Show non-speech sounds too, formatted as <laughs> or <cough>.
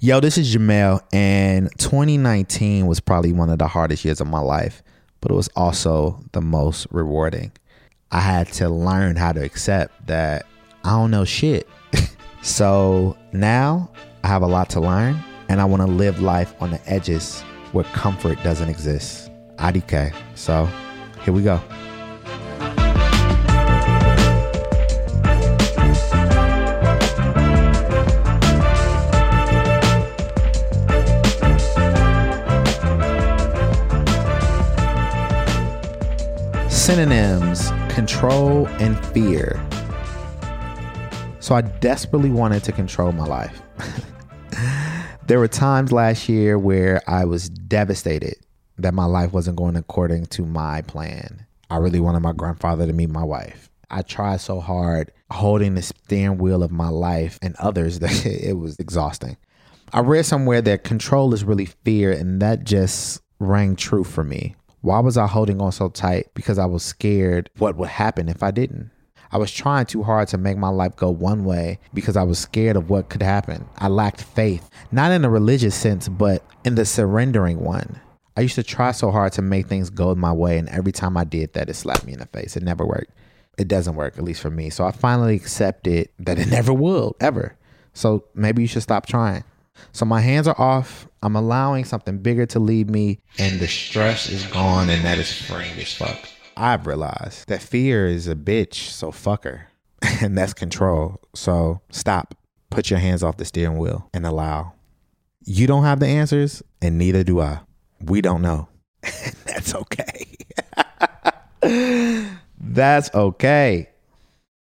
Yo, this is Jamel, and 2019 was probably one of the hardest years of my life, but it was also the most rewarding. I had to learn how to accept that I don't know shit. <laughs> so now I have a lot to learn, and I want to live life on the edges where comfort doesn't exist. IDK. So here we go. Synonyms control and fear. So I desperately wanted to control my life. <laughs> there were times last year where I was devastated that my life wasn't going according to my plan. I really wanted my grandfather to meet my wife. I tried so hard holding the steering wheel of my life and others <laughs> that it was exhausting. I read somewhere that control is really fear, and that just rang true for me. Why was I holding on so tight? Because I was scared what would happen if I didn't. I was trying too hard to make my life go one way because I was scared of what could happen. I lacked faith, not in a religious sense, but in the surrendering one. I used to try so hard to make things go my way, and every time I did that, it slapped me in the face. It never worked. It doesn't work, at least for me. So I finally accepted that it <laughs> never will, ever. So maybe you should stop trying. So my hands are off. I'm allowing something bigger to lead me, and the stress is gone, and that is freeing as fuck. I've realized that fear is a bitch, so fuck her. <laughs> and that's control. So stop. Put your hands off the steering wheel and allow. You don't have the answers, and neither do I. We don't know. <laughs> That's okay. <laughs> That's okay.